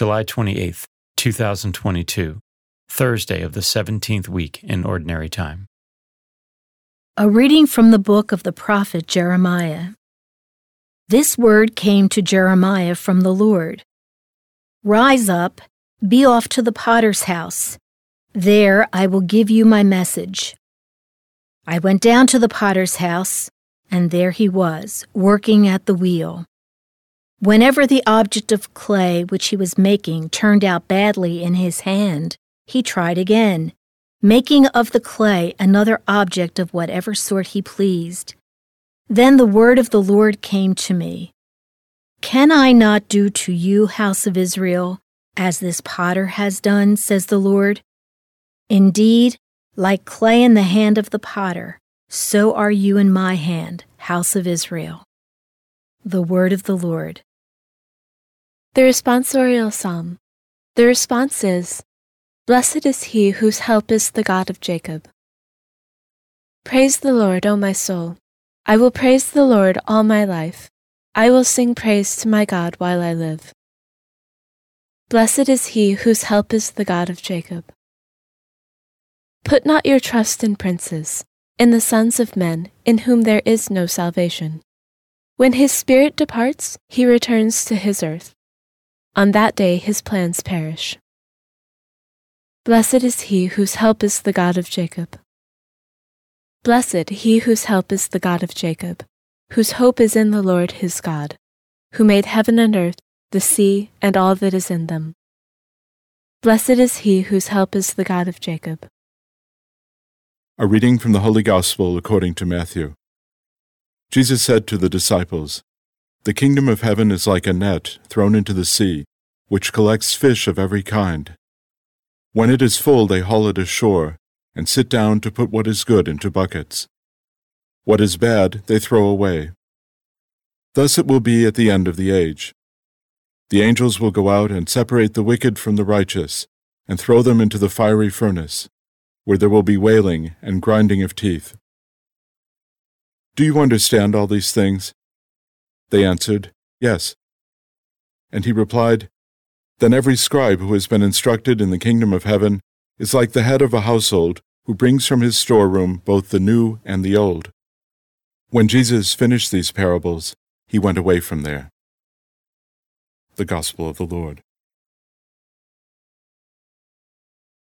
July 28th, 2022, Thursday of the 17th week in Ordinary Time. A reading from the book of the prophet Jeremiah. This word came to Jeremiah from the Lord Rise up, be off to the potter's house. There I will give you my message. I went down to the potter's house, and there he was, working at the wheel. Whenever the object of clay which he was making turned out badly in his hand, he tried again, making of the clay another object of whatever sort he pleased. Then the word of the Lord came to me Can I not do to you, house of Israel, as this potter has done, says the Lord? Indeed, like clay in the hand of the potter, so are you in my hand, house of Israel. The word of the Lord. The responsorial psalm. The response is Blessed is he whose help is the God of Jacob. Praise the Lord, O my soul. I will praise the Lord all my life. I will sing praise to my God while I live. Blessed is he whose help is the God of Jacob. Put not your trust in princes, in the sons of men, in whom there is no salvation. When his spirit departs, he returns to his earth. On that day his plans perish. Blessed is he whose help is the God of Jacob. Blessed he whose help is the God of Jacob, whose hope is in the Lord his God, who made heaven and earth, the sea, and all that is in them. Blessed is he whose help is the God of Jacob. A reading from the Holy Gospel according to Matthew. Jesus said to the disciples, the kingdom of heaven is like a net thrown into the sea, which collects fish of every kind. When it is full, they haul it ashore, and sit down to put what is good into buckets. What is bad, they throw away. Thus it will be at the end of the age. The angels will go out and separate the wicked from the righteous, and throw them into the fiery furnace, where there will be wailing and grinding of teeth. Do you understand all these things? They answered, Yes. And he replied, Then every scribe who has been instructed in the kingdom of heaven is like the head of a household who brings from his storeroom both the new and the old. When Jesus finished these parables, he went away from there. The Gospel of the Lord.